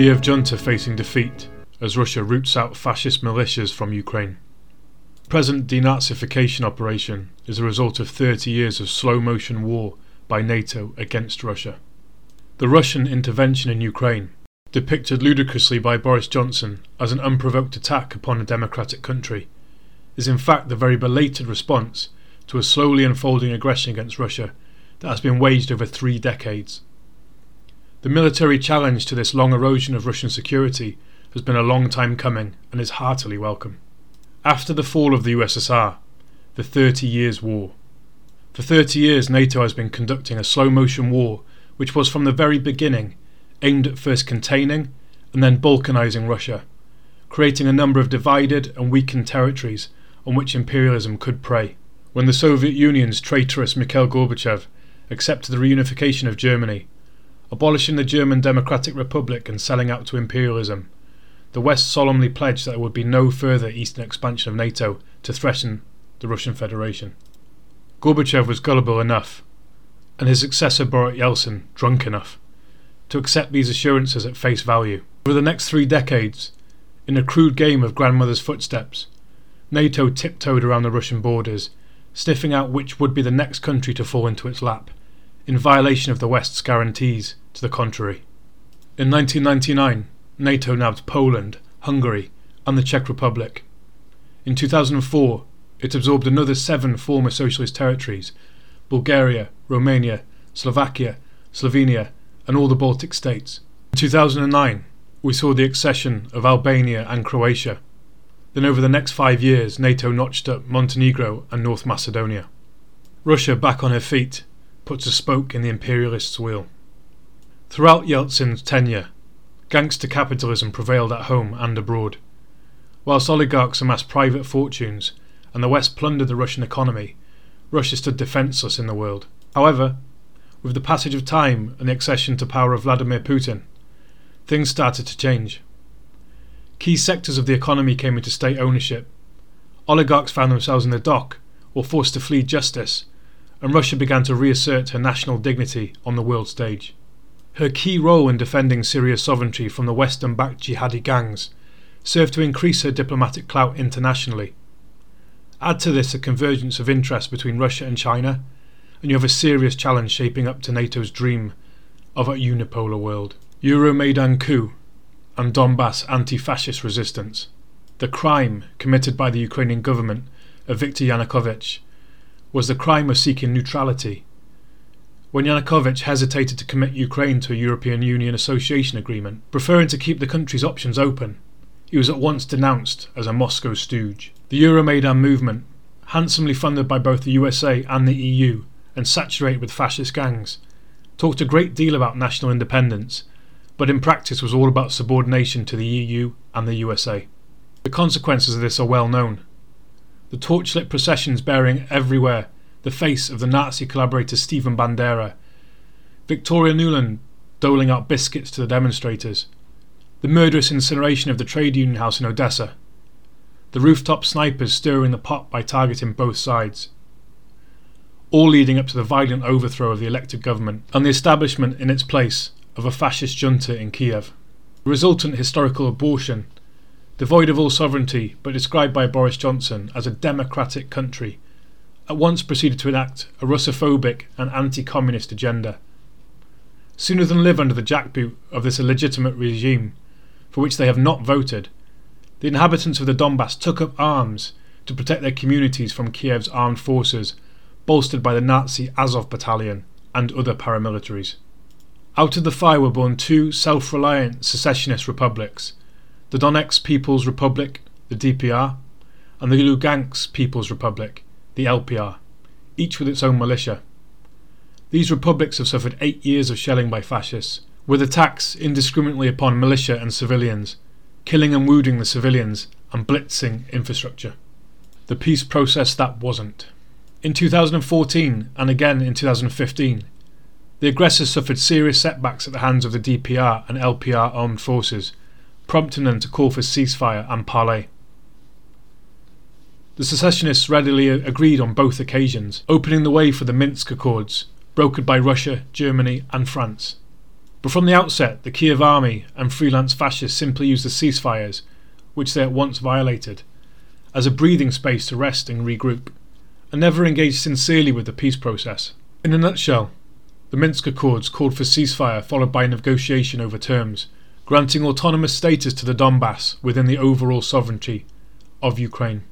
Kiev junta facing defeat as Russia roots out fascist militias from Ukraine. Present denazification operation is a result of 30 years of slow motion war by NATO against Russia. The Russian intervention in Ukraine, depicted ludicrously by Boris Johnson as an unprovoked attack upon a democratic country, is in fact the very belated response to a slowly unfolding aggression against Russia that has been waged over three decades. The military challenge to this long erosion of Russian security has been a long time coming and is heartily welcome. After the fall of the USSR, the Thirty Years' War. For 30 years, NATO has been conducting a slow motion war which was from the very beginning aimed at first containing and then balkanizing Russia, creating a number of divided and weakened territories on which imperialism could prey. When the Soviet Union's traitorous Mikhail Gorbachev accepted the reunification of Germany, abolishing the German Democratic Republic and selling out to imperialism, the West solemnly pledged that there would be no further eastern expansion of NATO to threaten the Russian Federation. Gorbachev was gullible enough, and his successor Boris Yeltsin drunk enough, to accept these assurances at face value. Over the next three decades, in a crude game of grandmother's footsteps, NATO tiptoed around the Russian borders, sniffing out which would be the next country to fall into its lap, in violation of the West's guarantees to the contrary. In 1999, NATO nabbed Poland, Hungary, and the Czech Republic. In 2004, it absorbed another seven former socialist territories Bulgaria, Romania, Slovakia, Slovenia, and all the Baltic states. In 2009, we saw the accession of Albania and Croatia. Then, over the next five years, NATO notched up Montenegro and North Macedonia. Russia, back on her feet, puts a spoke in the imperialists' wheel. Throughout Yeltsin's tenure, gangster capitalism prevailed at home and abroad. Whilst oligarchs amassed private fortunes and the West plundered the Russian economy, Russia stood defenceless in the world. However, with the passage of time and the accession to power of Vladimir Putin, things started to change. Key sectors of the economy came into state ownership. Oligarchs found themselves in the dock or forced to flee justice, and Russia began to reassert her national dignity on the world stage. Her key role in defending Syria's sovereignty from the Western backed jihadi gangs served to increase her diplomatic clout internationally. Add to this a convergence of interest between Russia and China, and you have a serious challenge shaping up to NATO's dream of a unipolar world. Euromaidan coup and Donbass anti fascist resistance. The crime committed by the Ukrainian government of Viktor Yanukovych was the crime of seeking neutrality when Yanukovych hesitated to commit Ukraine to a European Union association agreement, preferring to keep the country's options open. He was at once denounced as a Moscow stooge. The Euromaidan movement, handsomely funded by both the USA and the EU and saturated with fascist gangs, talked a great deal about national independence, but in practice was all about subordination to the EU and the USA. The consequences of this are well known. The torchlit processions bearing everywhere the face of the Nazi collaborator Stepan Bandera, Victoria Nuland doling out biscuits to the demonstrators, the murderous incineration of the trade union house in Odessa, the rooftop snipers stirring the pot by targeting both sides, all leading up to the violent overthrow of the elected government and the establishment in its place of a fascist junta in Kiev. The resultant historical abortion, devoid of all sovereignty but described by Boris Johnson as a democratic country at once proceeded to enact a Russophobic and anti communist agenda. Sooner than live under the jackboot of this illegitimate regime, for which they have not voted, the inhabitants of the Donbass took up arms to protect their communities from Kiev's armed forces, bolstered by the Nazi Azov Battalion and other paramilitaries. Out of the fire were born two self reliant secessionist republics the Donetsk People's Republic, the DPR, and the Lugansk People's Republic, the LPR, each with its own militia. These republics have suffered eight years of shelling by fascists, with attacks indiscriminately upon militia and civilians, killing and wounding the civilians and blitzing infrastructure. The peace process that wasn't. In 2014 and again in 2015, the aggressors suffered serious setbacks at the hands of the DPR and LPR armed forces, prompting them to call for ceasefire and parley. The secessionists readily agreed on both occasions, opening the way for the Minsk Accords, brokered by Russia, Germany, and France. But from the outset, the Kiev army and freelance fascists simply used the ceasefires, which they at once violated, as a breathing space to rest and regroup, and never engaged sincerely with the peace process. In a nutshell, the Minsk Accords called for ceasefire followed by negotiation over terms, granting autonomous status to the Donbass within the overall sovereignty of Ukraine.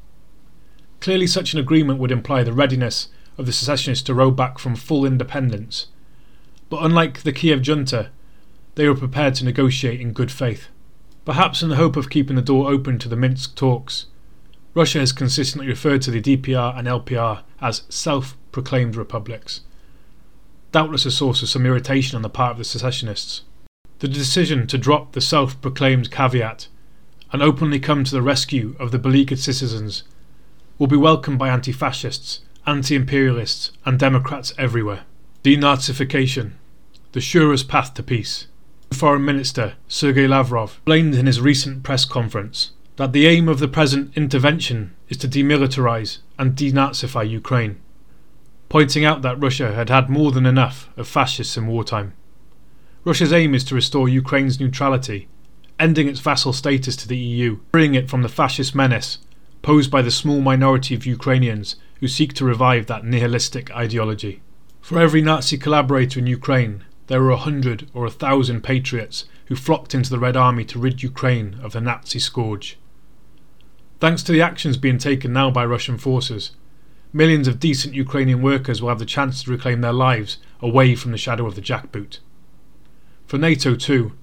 Clearly, such an agreement would imply the readiness of the secessionists to row back from full independence. But unlike the Kiev junta, they were prepared to negotiate in good faith. Perhaps in the hope of keeping the door open to the Minsk talks, Russia has consistently referred to the DPR and LPR as self proclaimed republics. Doubtless a source of some irritation on the part of the secessionists. The decision to drop the self proclaimed caveat and openly come to the rescue of the beleaguered citizens will be welcomed by anti fascists, anti imperialists, and Democrats everywhere. Denazification, the surest path to peace. Foreign Minister Sergei Lavrov explained in his recent press conference that the aim of the present intervention is to demilitarize and denazify Ukraine, pointing out that Russia had had more than enough of fascists in wartime. Russia's aim is to restore Ukraine's neutrality, ending its vassal status to the EU, freeing it from the fascist menace posed by the small minority of Ukrainians who seek to revive that nihilistic ideology. For every Nazi collaborator in Ukraine, there were a hundred or a thousand patriots who flocked into the Red Army to rid Ukraine of the Nazi scourge. Thanks to the actions being taken now by Russian forces, millions of decent Ukrainian workers will have the chance to reclaim their lives away from the shadow of the jackboot. For NATO, too,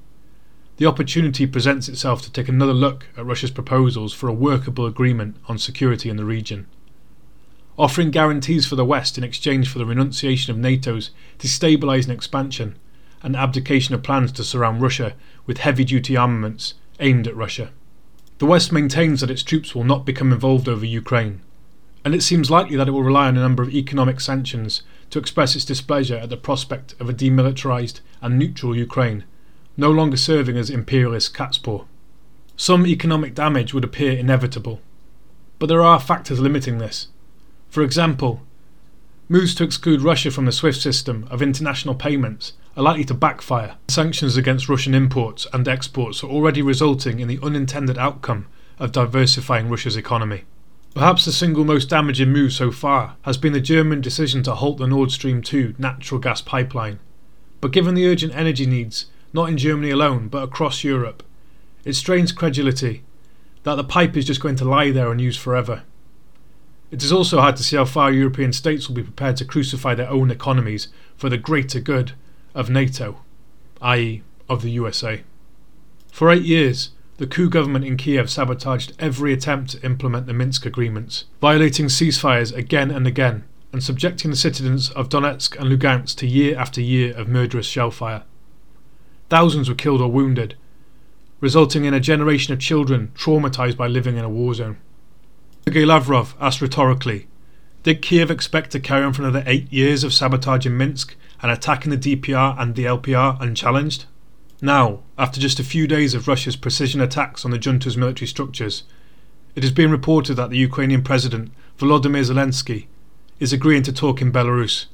the opportunity presents itself to take another look at Russia's proposals for a workable agreement on security in the region offering guarantees for the West in exchange for the renunciation of NATO's destabilising expansion and abdication of plans to surround Russia with heavy duty armaments aimed at Russia. The West maintains that its troops will not become involved over Ukraine, and it seems likely that it will rely on a number of economic sanctions to express its displeasure at the prospect of a demilitarised and neutral Ukraine, no longer serving as imperialist cat's paw. Some economic damage would appear inevitable, but there are factors limiting this for example, moves to exclude Russia from the SWIFT system of international payments are likely to backfire. Sanctions against Russian imports and exports are already resulting in the unintended outcome of diversifying Russia's economy. Perhaps the single most damaging move so far has been the German decision to halt the Nord Stream 2 natural gas pipeline. But given the urgent energy needs, not in Germany alone, but across Europe, it strains credulity that the pipe is just going to lie there unused forever. It is also hard to see how far European states will be prepared to crucify their own economies for the greater good of NATO, i.e., of the USA. For eight years, the coup government in Kiev sabotaged every attempt to implement the Minsk agreements, violating ceasefires again and again, and subjecting the citizens of Donetsk and Lugansk to year after year of murderous shellfire. Thousands were killed or wounded, resulting in a generation of children traumatized by living in a war zone. Sergei Lavrov asked rhetorically, Did Kiev expect to carry on for another eight years of sabotaging Minsk and attacking the DPR and the LPR unchallenged? Now, after just a few days of Russia's precision attacks on the junta's military structures, it has been reported that the Ukrainian President Volodymyr Zelensky is agreeing to talk in Belarus.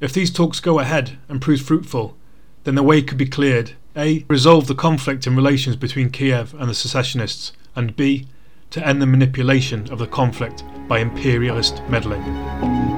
If these talks go ahead and prove fruitful, then the way could be cleared A. Resolve the conflict in relations between Kiev and the secessionists, and B to end the manipulation of the conflict by imperialist meddling.